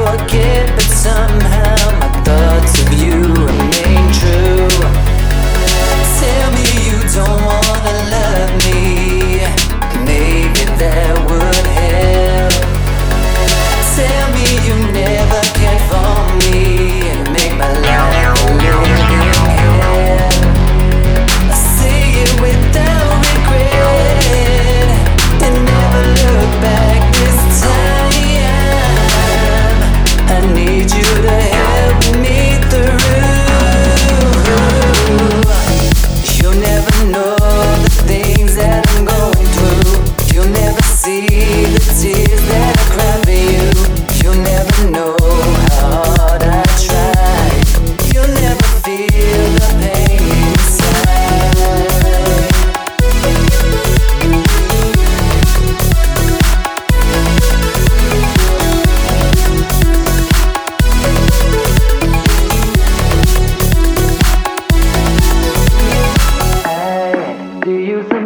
forget, but somehow.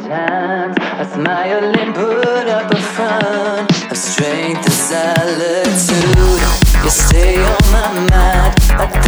sometimes I smile and put up a front of strength and solitude. You stay on my mind.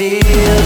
feel